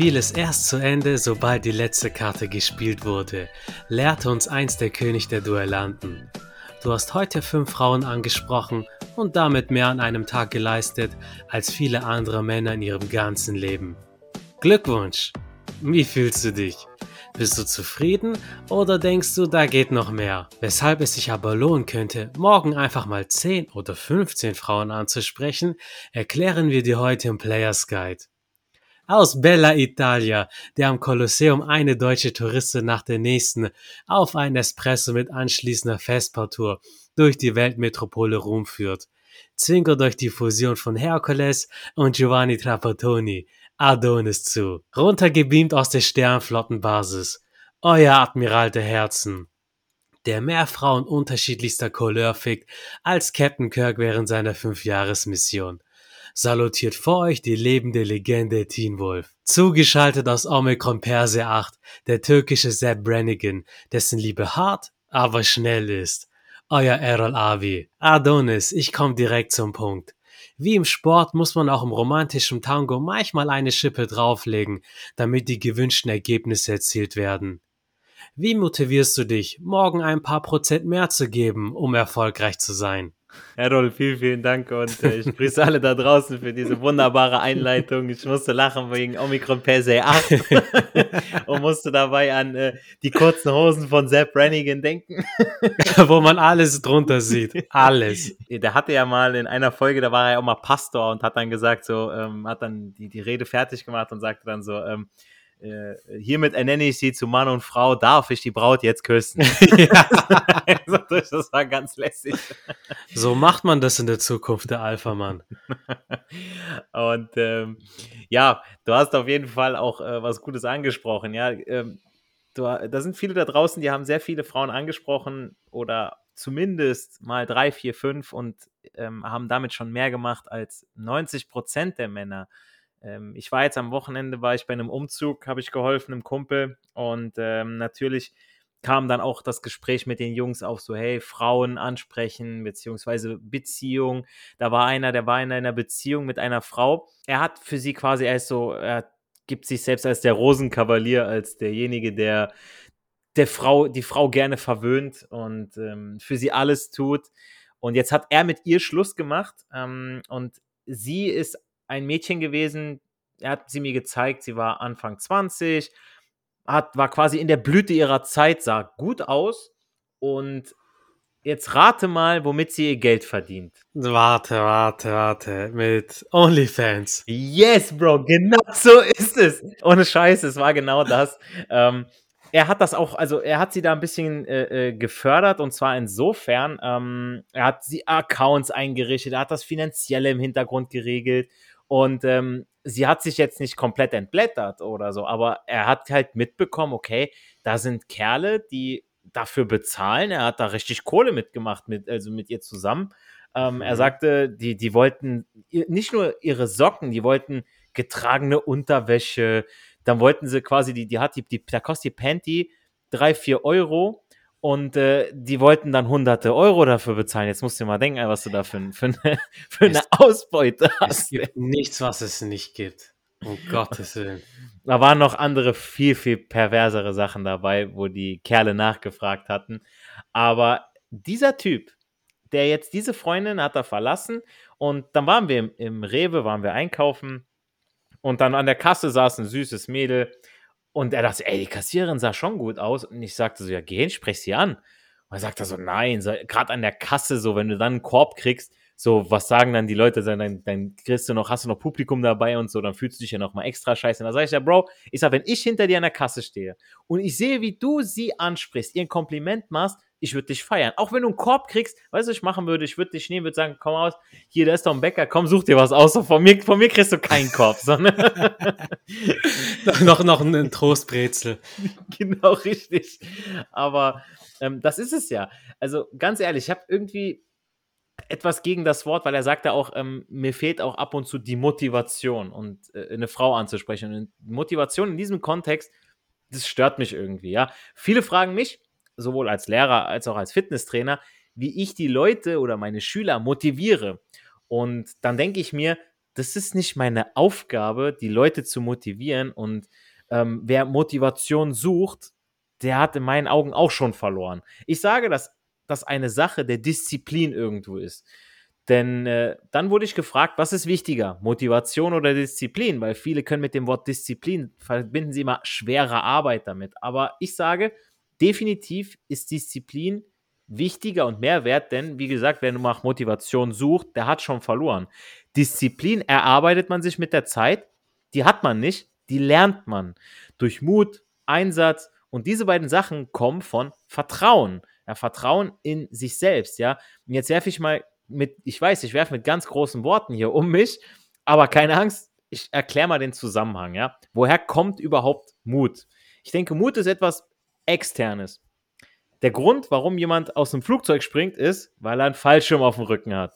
Spiel ist erst zu Ende, sobald die letzte Karte gespielt wurde, lehrte uns einst der König der Duellanten. Du hast heute fünf Frauen angesprochen und damit mehr an einem Tag geleistet als viele andere Männer in ihrem ganzen Leben. Glückwunsch! Wie fühlst du dich? Bist du zufrieden oder denkst du, da geht noch mehr? Weshalb es sich aber lohnen könnte, morgen einfach mal 10 oder 15 Frauen anzusprechen, erklären wir dir heute im Players Guide. Aus Bella Italia, der am Kolosseum eine deutsche Touristin nach der nächsten auf einen Espresso mit anschließender Festpartour durch die Weltmetropole Rom führt. Zwinkert euch die Fusion von Hercules und Giovanni Trapattoni, Adonis zu. Runtergebeamt aus der Sternflottenbasis. Euer Admiral der Herzen. Der mehr Frauen unterschiedlichster Couleur fickt als Captain Kirk während seiner Fünfjahresmission. Salutiert vor euch die lebende Legende Teen Wolf. Zugeschaltet aus Omikron Perse 8, der türkische Sepp Brannigan, dessen Liebe hart, aber schnell ist. Euer Errol Avi. Adonis, ich komm direkt zum Punkt. Wie im Sport muss man auch im romantischen Tango manchmal eine Schippe drauflegen, damit die gewünschten Ergebnisse erzielt werden. Wie motivierst du dich, morgen ein paar Prozent mehr zu geben, um erfolgreich zu sein? Errol, vielen, vielen Dank und äh, ich grüße alle da draußen für diese wunderbare Einleitung. Ich musste lachen wegen Omikron se 8 und musste dabei an äh, die kurzen Hosen von Sepp Brannigan denken. Wo man alles drunter sieht. Alles. Der hatte ja mal in einer Folge, da war er ja auch mal Pastor und hat dann gesagt, so, ähm, hat dann die, die Rede fertig gemacht und sagte dann so, ähm, äh, hiermit ernenne ich sie zu Mann und Frau, darf ich die Braut jetzt küssen? ja. also, das war ganz lässig. So macht man das in der Zukunft, der Alpha-Mann. und ähm, ja, du hast auf jeden Fall auch äh, was Gutes angesprochen. Ja, ähm, du, da sind viele da draußen, die haben sehr viele Frauen angesprochen oder zumindest mal drei, vier, fünf und ähm, haben damit schon mehr gemacht als 90 Prozent der Männer. Ähm, ich war jetzt am Wochenende, war ich bei einem Umzug, habe ich geholfen, einem Kumpel. Und ähm, natürlich kam dann auch das Gespräch mit den Jungs auf, so, hey, Frauen ansprechen, beziehungsweise Beziehung. Da war einer, der war in einer Beziehung mit einer Frau. Er hat für sie quasi, er ist so, er gibt sich selbst als der Rosenkavalier, als derjenige, der der Frau, die Frau gerne verwöhnt und ähm, für sie alles tut. Und jetzt hat er mit ihr Schluss gemacht ähm, und sie ist ein Mädchen gewesen, er hat sie mir gezeigt, sie war Anfang 20, hat, war quasi in der Blüte ihrer Zeit, sah gut aus und jetzt rate mal, womit sie ihr Geld verdient. Warte, warte, warte, mit OnlyFans. Yes, Bro, genau so ist es. Ohne Scheiß, es war genau das. ähm, er hat das auch, also er hat sie da ein bisschen äh, äh, gefördert und zwar insofern, ähm, er hat sie Accounts eingerichtet, er hat das Finanzielle im Hintergrund geregelt und ähm, sie hat sich jetzt nicht komplett entblättert oder so, aber er hat halt mitbekommen, okay, da sind Kerle, die dafür bezahlen. Er hat da richtig Kohle mitgemacht, mit, also mit ihr zusammen. Ähm, mhm. Er sagte, die, die wollten nicht nur ihre Socken, die wollten getragene Unterwäsche. Dann wollten sie quasi, die, die hat die, die da kostet die Panty drei, vier Euro und äh, die wollten dann hunderte Euro dafür bezahlen. Jetzt musst du mal denken, was du da für, für, eine, für eine Ausbeute hast. Es gibt nichts, was es nicht gibt. Um Gottes Willen. Da waren noch andere, viel, viel perversere Sachen dabei, wo die Kerle nachgefragt hatten. Aber dieser Typ, der jetzt diese Freundin hat er verlassen und dann waren wir im, im Rewe, waren wir einkaufen und dann an der Kasse saß ein süßes Mädel und er dachte, ey, die Kassiererin sah schon gut aus. Und ich sagte so, ja, geh hin, sprech sie an. Und er sagte so, nein, so, gerade an der Kasse, so, wenn du dann einen Korb kriegst, so, was sagen dann die Leute, dann, dann kriegst du noch, hast du noch Publikum dabei und so, dann fühlst du dich ja noch mal extra scheiße. Und da sage ich ja, Bro, ich sag, wenn ich hinter dir an der Kasse stehe und ich sehe, wie du sie ansprichst, ihr ein Kompliment machst, ich würde dich feiern. Auch wenn du einen Korb kriegst, weißt du, was ich machen würde? Ich würde dich nehmen, würde sagen, komm aus, hier, da ist doch ein Bäcker, komm, such dir was aus. Von mir, von mir kriegst du keinen Korb, sondern noch, noch einen Trostbrezel. genau, richtig. Aber ähm, das ist es ja. Also ganz ehrlich, ich habe irgendwie etwas gegen das Wort, weil er sagte auch, ähm, mir fehlt auch ab und zu die Motivation und äh, eine Frau anzusprechen. Und Motivation in diesem Kontext, das stört mich irgendwie, ja. Viele fragen mich, sowohl als Lehrer als auch als Fitnesstrainer, wie ich die Leute oder meine Schüler motiviere. Und dann denke ich mir, das ist nicht meine Aufgabe, die Leute zu motivieren. Und ähm, wer Motivation sucht, der hat in meinen Augen auch schon verloren. Ich sage, dass das eine Sache der Disziplin irgendwo ist. Denn äh, dann wurde ich gefragt, was ist wichtiger, Motivation oder Disziplin? Weil viele können mit dem Wort Disziplin verbinden sie immer schwere Arbeit damit. Aber ich sage, definitiv ist Disziplin wichtiger und mehr wert, denn wie gesagt, wer nach Motivation sucht, der hat schon verloren. Disziplin erarbeitet man sich mit der Zeit, die hat man nicht, die lernt man durch Mut, Einsatz und diese beiden Sachen kommen von Vertrauen. Ja, Vertrauen in sich selbst, ja. Und jetzt werfe ich mal mit, ich weiß, ich werfe mit ganz großen Worten hier um mich, aber keine Angst, ich erkläre mal den Zusammenhang, ja. Woher kommt überhaupt Mut? Ich denke, Mut ist etwas Externes. Der Grund, warum jemand aus dem Flugzeug springt, ist, weil er einen Fallschirm auf dem Rücken hat.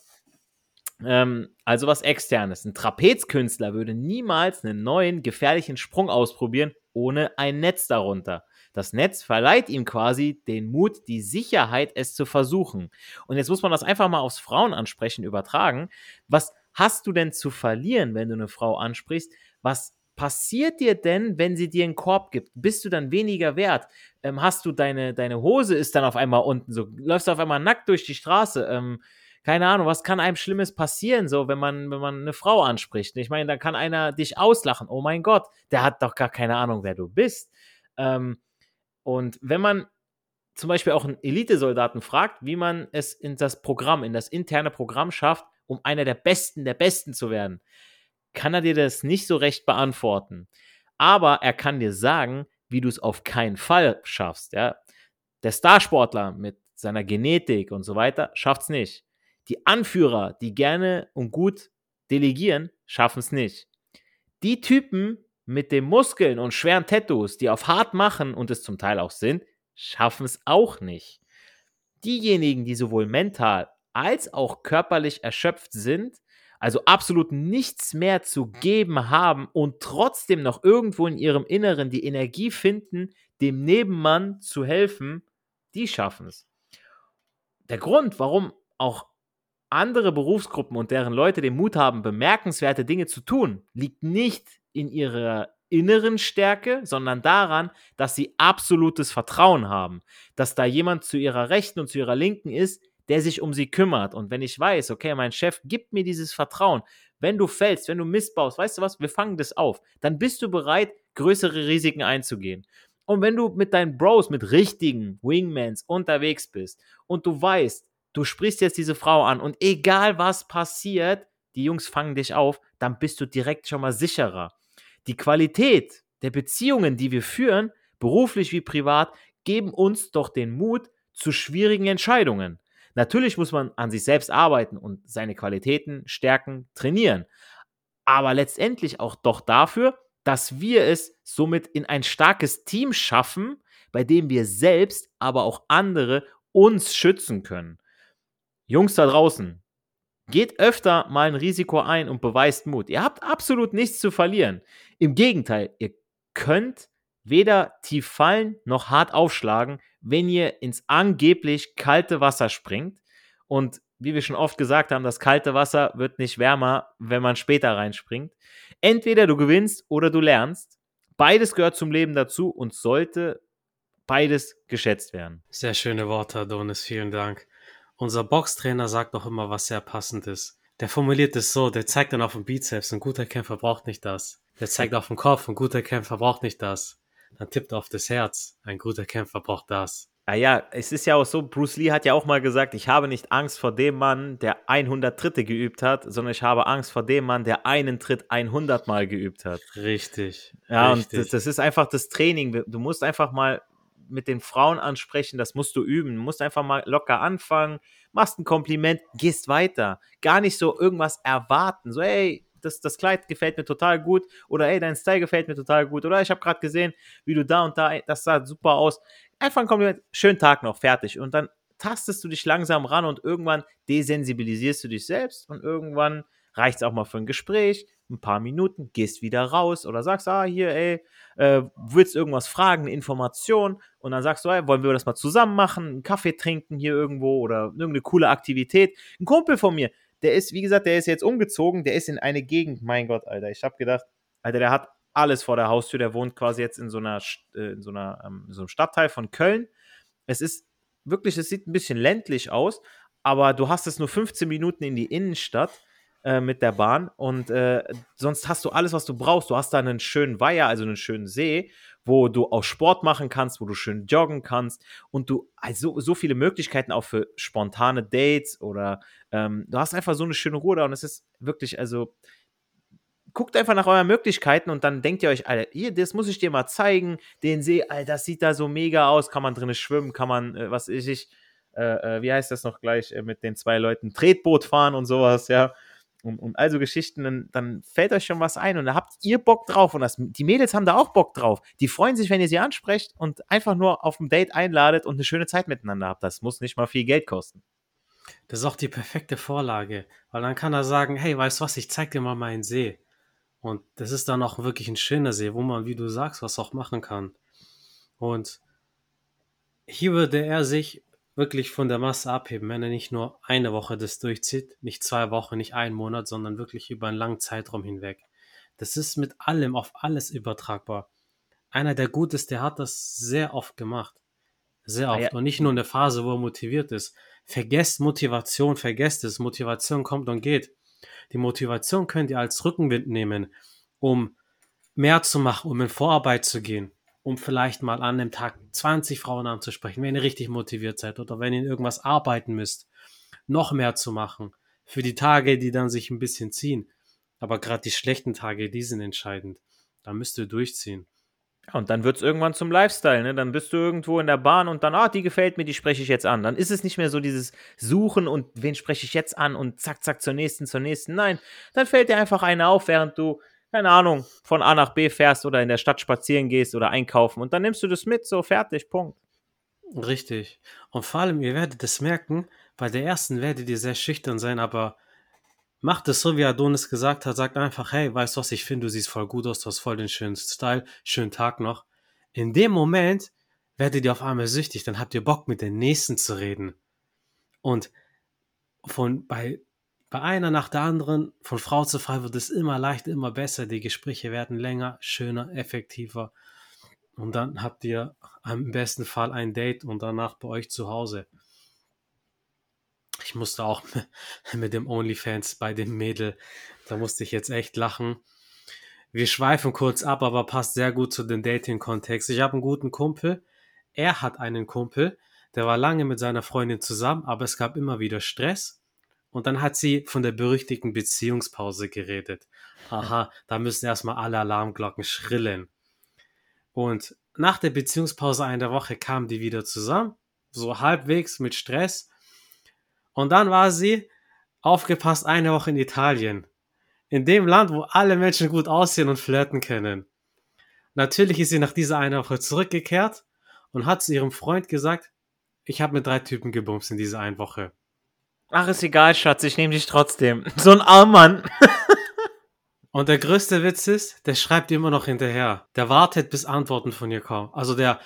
Ähm, also was Externes. Ein Trapezkünstler würde niemals einen neuen, gefährlichen Sprung ausprobieren, ohne ein Netz darunter. Das Netz verleiht ihm quasi den Mut, die Sicherheit, es zu versuchen. Und jetzt muss man das einfach mal aufs Frauenansprechen übertragen. Was hast du denn zu verlieren, wenn du eine Frau ansprichst? Was passiert dir denn, wenn sie dir einen Korb gibt? Bist du dann weniger wert? Ähm, hast du deine, deine Hose ist dann auf einmal unten so, läufst du auf einmal nackt durch die Straße? Ähm, keine Ahnung, was kann einem Schlimmes passieren, so, wenn man, wenn man eine Frau anspricht? Ich meine, dann kann einer dich auslachen. Oh mein Gott, der hat doch gar keine Ahnung, wer du bist. Ähm, und wenn man zum Beispiel auch einen Elitesoldaten fragt, wie man es in das Programm, in das interne Programm schafft, um einer der Besten der Besten zu werden, kann er dir das nicht so recht beantworten. Aber er kann dir sagen, wie du es auf keinen Fall schaffst. Ja? Der Starsportler mit seiner Genetik und so weiter schafft es nicht. Die Anführer, die gerne und gut delegieren, schaffen es nicht. Die Typen mit den Muskeln und schweren Tattoos, die auf hart machen und es zum Teil auch sind, schaffen es auch nicht. Diejenigen, die sowohl mental als auch körperlich erschöpft sind, also absolut nichts mehr zu geben haben und trotzdem noch irgendwo in ihrem Inneren die Energie finden, dem Nebenmann zu helfen, die schaffen es. Der Grund, warum auch andere Berufsgruppen und deren Leute den Mut haben, bemerkenswerte Dinge zu tun, liegt nicht in ihrer inneren Stärke, sondern daran, dass sie absolutes Vertrauen haben, dass da jemand zu ihrer Rechten und zu ihrer Linken ist, der sich um sie kümmert. Und wenn ich weiß, okay, mein Chef gibt mir dieses Vertrauen, wenn du fällst, wenn du missbaust, weißt du was, wir fangen das auf, dann bist du bereit, größere Risiken einzugehen. Und wenn du mit deinen Bros, mit richtigen Wingmans unterwegs bist und du weißt, du sprichst jetzt diese Frau an und egal was passiert, die Jungs fangen dich auf, dann bist du direkt schon mal sicherer. Die Qualität der Beziehungen, die wir führen, beruflich wie privat, geben uns doch den Mut zu schwierigen Entscheidungen. Natürlich muss man an sich selbst arbeiten und seine Qualitäten stärken, trainieren. Aber letztendlich auch doch dafür, dass wir es somit in ein starkes Team schaffen, bei dem wir selbst, aber auch andere uns schützen können. Jungs da draußen, geht öfter mal ein Risiko ein und beweist Mut. Ihr habt absolut nichts zu verlieren. Im Gegenteil, ihr könnt weder tief fallen noch hart aufschlagen, wenn ihr ins angeblich kalte Wasser springt. Und wie wir schon oft gesagt haben, das kalte Wasser wird nicht wärmer, wenn man später reinspringt. Entweder du gewinnst oder du lernst. Beides gehört zum Leben dazu und sollte beides geschätzt werden. Sehr schöne Worte, Adonis. Vielen Dank. Unser Boxtrainer sagt auch immer was sehr passendes. Der formuliert es so, der zeigt dann auf den Bizeps, ein guter Kämpfer braucht nicht das. Der zeigt auf den Kopf, ein guter Kämpfer braucht nicht das. Dann tippt auf das Herz, ein guter Kämpfer braucht das. Ah ja, es ist ja auch so, Bruce Lee hat ja auch mal gesagt, ich habe nicht Angst vor dem Mann, der 100 Tritte geübt hat, sondern ich habe Angst vor dem Mann, der einen Tritt 100 Mal geübt hat. Richtig. Ja, richtig. und das, das ist einfach das Training. Du musst einfach mal mit den Frauen ansprechen, das musst du üben. Du musst einfach mal locker anfangen, machst ein Kompliment, gehst weiter. Gar nicht so irgendwas erwarten. So, ey, das, das Kleid gefällt mir total gut oder ey, dein Style gefällt mir total gut oder ich habe gerade gesehen, wie du da und da, das sah super aus. Einfach ein Kompliment, schönen Tag noch, fertig. Und dann tastest du dich langsam ran und irgendwann desensibilisierst du dich selbst und irgendwann reicht es auch mal für ein Gespräch, ein paar Minuten, gehst wieder raus oder sagst, ah, hier, ey, äh, willst irgendwas fragen, eine Information und dann sagst du, ey, wollen wir das mal zusammen machen, einen Kaffee trinken hier irgendwo oder irgendeine coole Aktivität. Ein Kumpel von mir, der ist, wie gesagt, der ist jetzt umgezogen, der ist in eine Gegend, mein Gott, Alter. Ich habe gedacht, Alter, der hat alles vor der Haustür, der wohnt quasi jetzt in so einer, äh, in so einer, ähm, in so einem Stadtteil von Köln. Es ist wirklich, es sieht ein bisschen ländlich aus, aber du hast es nur 15 Minuten in die Innenstadt äh, mit der Bahn und äh, sonst hast du alles, was du brauchst. Du hast da einen schönen Weiher, also einen schönen See, wo du auch Sport machen kannst, wo du schön joggen kannst und du also so viele Möglichkeiten auch für spontane Dates oder ähm, du hast einfach so eine schöne Ruhe da und es ist wirklich, also guckt einfach nach euren Möglichkeiten und dann denkt ihr euch, Alter, hier, das muss ich dir mal zeigen, den See, Alter, das sieht da so mega aus, kann man drinnen schwimmen, kann man, äh, was weiß ich, äh, äh, wie heißt das noch gleich, äh, mit den zwei Leuten Tretboot fahren und sowas, ja. Und, und also Geschichten, dann, dann, fällt euch schon was ein und da habt ihr Bock drauf und das, die Mädels haben da auch Bock drauf. Die freuen sich, wenn ihr sie ansprecht und einfach nur auf ein Date einladet und eine schöne Zeit miteinander habt. Das muss nicht mal viel Geld kosten. Das ist auch die perfekte Vorlage, weil dann kann er sagen, hey, weißt du was, ich zeig dir mal meinen See. Und das ist dann auch wirklich ein schöner See, wo man, wie du sagst, was auch machen kann. Und hier würde er sich wirklich von der Masse abheben, wenn er nicht nur eine Woche das durchzieht, nicht zwei Wochen, nicht einen Monat, sondern wirklich über einen langen Zeitraum hinweg. Das ist mit allem auf alles übertragbar. Einer, der gut ist, der hat das sehr oft gemacht. Sehr oft. Ja. Und nicht nur in der Phase, wo er motiviert ist. Vergesst Motivation, vergesst es. Motivation kommt und geht. Die Motivation könnt ihr als Rückenwind nehmen, um mehr zu machen, um in Vorarbeit zu gehen, um vielleicht mal an dem Tag 20 Frauen anzusprechen, wenn ihr richtig motiviert seid oder wenn ihr irgendwas arbeiten müsst, noch mehr zu machen. Für die Tage, die dann sich ein bisschen ziehen. Aber gerade die schlechten Tage, die sind entscheidend. Da müsst ihr durchziehen. Und dann wird es irgendwann zum Lifestyle, ne? Dann bist du irgendwo in der Bahn und dann, ah, die gefällt mir, die spreche ich jetzt an. Dann ist es nicht mehr so dieses Suchen und wen spreche ich jetzt an und zack, zack, zur nächsten, zur nächsten. Nein, dann fällt dir einfach eine auf, während du, keine Ahnung, von A nach B fährst oder in der Stadt spazieren gehst oder einkaufen und dann nimmst du das mit, so fertig, Punkt. Richtig. Und vor allem, ihr werdet es merken, bei der ersten werdet ihr sehr schüchtern sein, aber Macht es so, wie Adonis gesagt hat, sagt einfach, hey, weißt du was, ich finde, du siehst voll gut aus, du hast voll den schönen Style, schönen Tag noch. In dem Moment werdet ihr auf einmal süchtig, dann habt ihr Bock, mit den Nächsten zu reden. Und von bei, bei einer nach der anderen, von Frau zu Frau wird es immer leichter, immer besser. Die Gespräche werden länger, schöner, effektiver. Und dann habt ihr im besten Fall ein Date und danach bei euch zu Hause. Ich musste auch mit dem OnlyFans bei dem Mädel, da musste ich jetzt echt lachen. Wir schweifen kurz ab, aber passt sehr gut zu dem Dating-Kontext. Ich habe einen guten Kumpel. Er hat einen Kumpel, der war lange mit seiner Freundin zusammen, aber es gab immer wieder Stress. Und dann hat sie von der berüchtigten Beziehungspause geredet. Aha, da müssen erstmal alle Alarmglocken schrillen. Und nach der Beziehungspause einer Woche kamen die wieder zusammen, so halbwegs mit Stress. Und dann war sie, aufgepasst, eine Woche in Italien. In dem Land, wo alle Menschen gut aussehen und flirten können. Natürlich ist sie nach dieser eine Woche zurückgekehrt und hat zu ihrem Freund gesagt, ich habe mit drei Typen gebumst in dieser einen Woche. Ach, ist egal, Schatz, ich nehme dich trotzdem. So ein Armmann. und der größte Witz ist, der schreibt immer noch hinterher. Der wartet, bis Antworten von ihr kommen. Also der,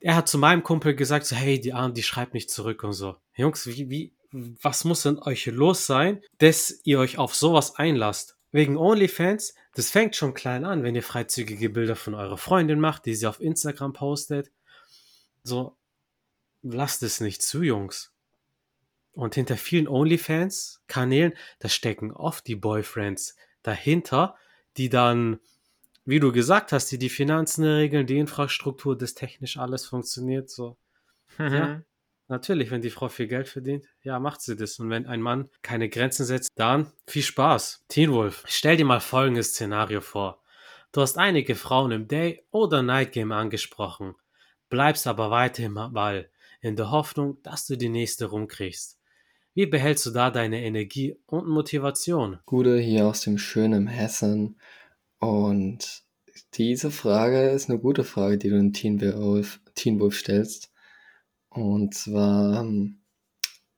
er hat zu meinem Kumpel gesagt, so, hey, die Arme, die schreibt nicht zurück und so. Jungs, wie, wie, was muss denn euch los sein, dass ihr euch auf sowas einlasst? Wegen OnlyFans, das fängt schon klein an, wenn ihr freizügige Bilder von eurer Freundin macht, die sie auf Instagram postet. So, lasst es nicht zu, Jungs. Und hinter vielen OnlyFans-Kanälen, da stecken oft die Boyfriends dahinter, die dann, wie du gesagt hast, die die Finanzen regeln, die Infrastruktur, das technisch alles funktioniert, so. Mhm. Ja, Natürlich, wenn die Frau viel Geld verdient, ja, macht sie das. Und wenn ein Mann keine Grenzen setzt, dann viel Spaß. Teen Wolf, stell dir mal folgendes Szenario vor. Du hast einige Frauen im Day- oder Night Game angesprochen, bleibst aber weiter im Ball, in der Hoffnung, dass du die nächste rumkriegst. Wie behältst du da deine Energie und Motivation? Gude hier aus dem schönen Hessen. Und diese Frage ist eine gute Frage, die du in Teen Wolf, Teen Wolf stellst. Und zwar ähm,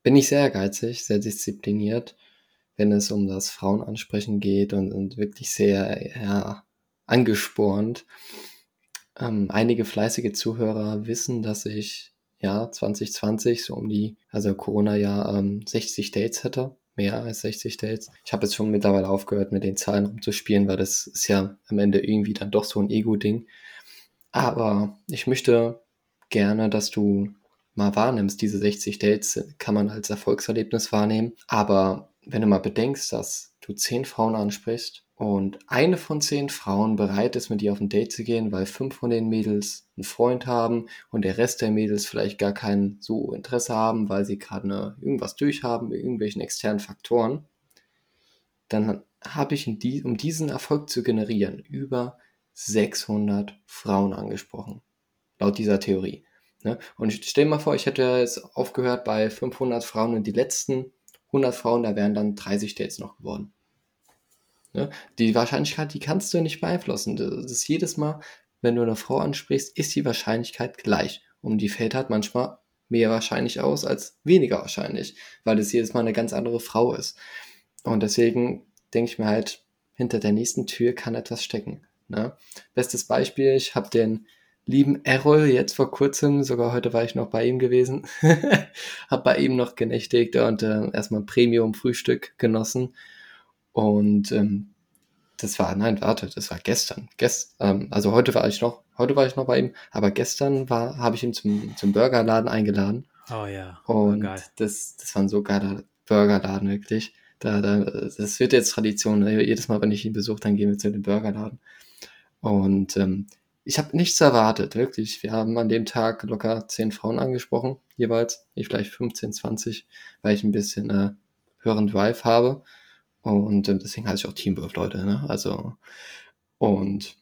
bin ich sehr ehrgeizig, sehr diszipliniert, wenn es um das Frauenansprechen geht und, und wirklich sehr ja, angespornt. Ähm, einige fleißige Zuhörer wissen, dass ich ja 2020 so um die, also Corona-Jahr, ähm, 60 Dates hätte. mehr als 60 Dates. Ich habe jetzt schon mittlerweile aufgehört, mit den Zahlen rumzuspielen, weil das ist ja am Ende irgendwie dann doch so ein Ego-Ding. Aber ich möchte gerne, dass du mal wahrnimmst, diese 60 Dates kann man als Erfolgserlebnis wahrnehmen. Aber wenn du mal bedenkst, dass du 10 Frauen ansprichst und eine von 10 Frauen bereit ist, mit dir auf ein Date zu gehen, weil fünf von den Mädels einen Freund haben und der Rest der Mädels vielleicht gar kein so Interesse haben, weil sie gerade irgendwas durchhaben, mit irgendwelchen externen Faktoren, dann habe ich, die, um diesen Erfolg zu generieren, über 600 Frauen angesprochen. Laut dieser Theorie. Ne? Und stell dir mal vor, ich hätte jetzt aufgehört bei 500 Frauen und die letzten 100 Frauen, da wären dann 30 Dates noch geworden. Ne? Die Wahrscheinlichkeit, die kannst du nicht beeinflussen. Das ist jedes Mal, wenn du eine Frau ansprichst, ist die Wahrscheinlichkeit gleich. Und die fällt halt manchmal mehr wahrscheinlich aus als weniger wahrscheinlich, weil es jedes Mal eine ganz andere Frau ist. Und deswegen denke ich mir halt, hinter der nächsten Tür kann etwas stecken. Ne? Bestes Beispiel, ich habe den lieben Errol jetzt vor kurzem, sogar heute war ich noch bei ihm gewesen, habe bei ihm noch genächtigt und äh, erstmal Premium-Frühstück genossen. Und ähm, das war, nein, warte, das war gestern. Gest, ähm, also heute war ich noch, heute war ich noch bei ihm, aber gestern war, habe ich ihn zum, zum Burgerladen eingeladen. Oh ja. Und geil. das, das war ein so geiler Burgerladen, wirklich. Da, da, das wird jetzt Tradition. Ne? Jedes Mal, wenn ich ihn besuche, dann gehen wir zu dem Burgerladen. Und ähm, ich habe nichts erwartet, wirklich. Wir haben an dem Tag locker zehn Frauen angesprochen, jeweils. Ich vielleicht 15, 20, weil ich ein bisschen äh, höheren Drive habe. Und äh, deswegen heiße ich auch Teamwork, Leute. Ne? Also, und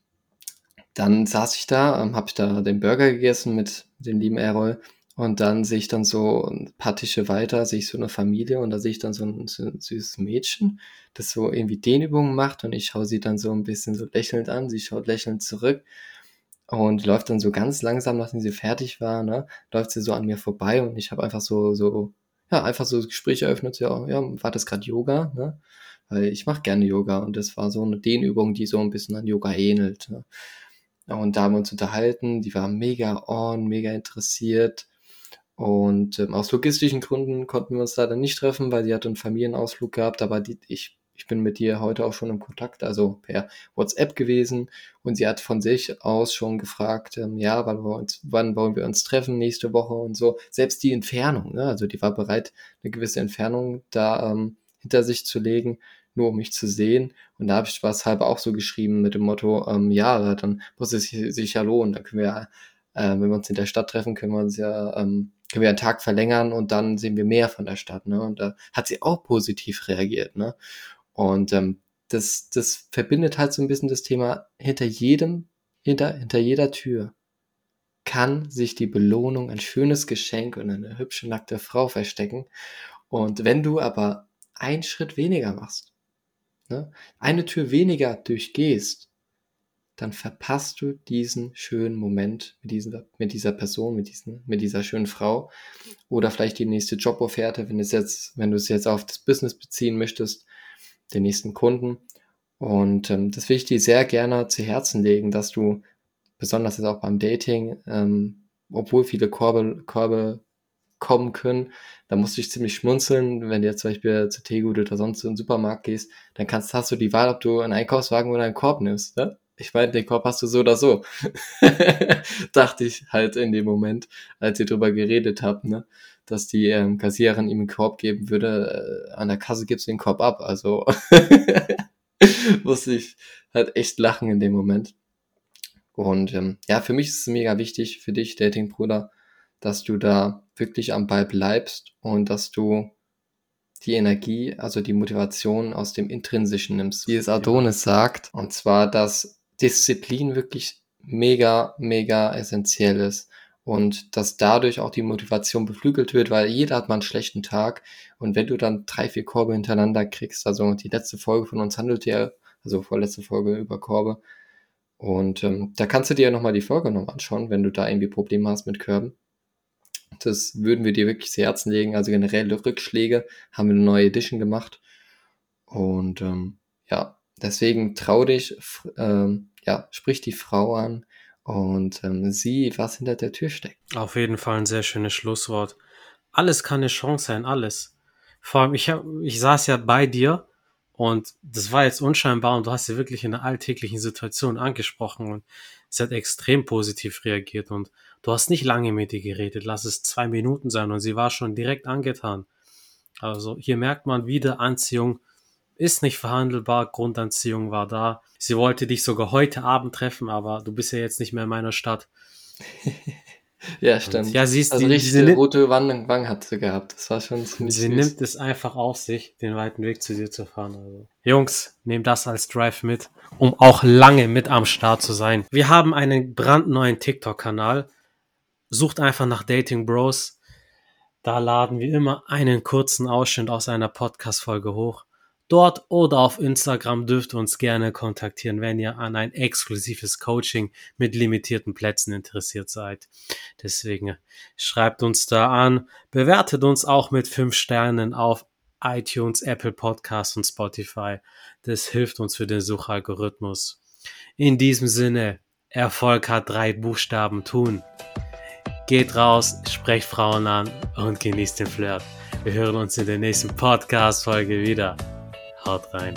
dann saß ich da, ähm, habe ich da den Burger gegessen mit dem lieben Errol. Und dann sehe ich dann so ein paar Tische weiter, sehe ich so eine Familie und da sehe ich dann so ein, so ein süßes Mädchen, das so irgendwie Dehnübungen macht und ich schaue sie dann so ein bisschen so lächelnd an, sie schaut lächelnd zurück und läuft dann so ganz langsam, nachdem sie fertig war, ne, läuft sie so an mir vorbei und ich habe einfach so, so, ja, einfach so das Gespräch eröffnet, ja, ja, war das gerade Yoga, ne? Weil ich mache gerne Yoga und das war so eine Dehnübung, die so ein bisschen an Yoga ähnelt. Ne? Und da haben wir uns unterhalten, die war mega on, mega interessiert. Und ähm, aus logistischen Gründen konnten wir uns leider nicht treffen, weil sie hatte einen Familienausflug gehabt, aber die, ich ich bin mit ihr heute auch schon im Kontakt, also per WhatsApp gewesen und sie hat von sich aus schon gefragt, ähm, ja, wann, wir uns, wann wollen wir uns treffen nächste Woche und so. Selbst die Entfernung, ne? also die war bereit, eine gewisse Entfernung da ähm, hinter sich zu legen, nur um mich zu sehen. Und da habe ich was halber auch so geschrieben mit dem Motto, ähm, ja, dann muss es sich ja lohnen, dann können wir, äh, wenn wir uns in der Stadt treffen, können wir uns ja ähm, können wir einen Tag verlängern und dann sehen wir mehr von der Stadt. Ne? Und da hat sie auch positiv reagiert. Ne? Und ähm, das, das verbindet halt so ein bisschen das Thema, hinter jedem, hinter, hinter jeder Tür kann sich die Belohnung, ein schönes Geschenk und eine hübsche nackte Frau verstecken. Und wenn du aber einen Schritt weniger machst, ne, eine Tür weniger durchgehst, dann verpasst du diesen schönen Moment mit dieser, mit dieser Person, mit, diesen, mit dieser schönen Frau. Oder vielleicht die nächste Jobofferte, wenn, es jetzt, wenn du es jetzt auf das Business beziehen möchtest, den nächsten Kunden. Und ähm, das will ich dir sehr gerne zu Herzen legen, dass du besonders jetzt auch beim Dating, ähm, obwohl viele Korbe, Korbe kommen können, da musst du dich ziemlich schmunzeln, wenn du jetzt zum Beispiel zu Tegut oder sonst in den Supermarkt gehst, dann kannst, hast du die Wahl, ob du einen Einkaufswagen oder einen Korb nimmst. Ne? Ich meine, den Korb hast du so oder so. Dachte ich halt in dem Moment, als ihr drüber geredet habt, ne? dass die ähm, Kassiererin ihm einen Korb geben würde. Äh, an der Kasse gibt's den Korb ab. Also musste ich halt echt lachen in dem Moment. Und ähm, ja, für mich ist es mega wichtig, für dich, Dating-Bruder, dass du da wirklich am Ball bleibst und dass du die Energie, also die Motivation aus dem Intrinsischen nimmst, wie es Adonis sagt. Und zwar, dass Disziplin wirklich mega, mega essentiell ist und dass dadurch auch die Motivation beflügelt wird, weil jeder hat mal einen schlechten Tag und wenn du dann drei, vier Korbe hintereinander kriegst, also die letzte Folge von uns handelt ja, also vorletzte Folge über Korbe und ähm, da kannst du dir ja nochmal die Folge nochmal anschauen, wenn du da irgendwie Probleme hast mit Körben. Das würden wir dir wirklich zu Herzen legen, also generelle Rückschläge haben wir eine neue Edition gemacht und ähm, ja, deswegen trau dich, ähm, ja, sprich die Frau an, und ähm, sieh, was hinter der Tür steckt. Auf jeden Fall ein sehr schönes Schlusswort. Alles kann eine Chance sein, alles. Vor allem, ich, hab, ich saß ja bei dir und das war jetzt unscheinbar und du hast ja wirklich in einer alltäglichen Situation angesprochen und sie hat extrem positiv reagiert und du hast nicht lange mit ihr geredet, lass es zwei Minuten sein und sie war schon direkt angetan. Also hier merkt man wieder, Anziehung ist nicht verhandelbar, Grundanziehung war da. Sie wollte dich sogar heute Abend treffen, aber du bist ja jetzt nicht mehr in meiner Stadt. ja, stimmt. Ja, sie ist also die, richtig sie rote Wangen, Wangen hat sie gehabt. Das war schon ziemlich Sie süß. nimmt es einfach auf sich, den weiten Weg zu dir zu fahren. Also. Jungs, nehmt das als Drive mit, um auch lange mit am Start zu sein. Wir haben einen brandneuen TikTok-Kanal. Sucht einfach nach Dating Bros. Da laden wir immer einen kurzen Ausschnitt aus einer Podcast-Folge hoch. Dort oder auf Instagram dürft ihr uns gerne kontaktieren, wenn ihr an ein exklusives Coaching mit limitierten Plätzen interessiert seid. Deswegen schreibt uns da an, bewertet uns auch mit fünf Sternen auf iTunes, Apple Podcasts und Spotify. Das hilft uns für den Suchalgorithmus. In diesem Sinne, Erfolg hat drei Buchstaben tun. Geht raus, sprecht Frauen an und genießt den Flirt. Wir hören uns in der nächsten Podcast-Folge wieder. Haut rein.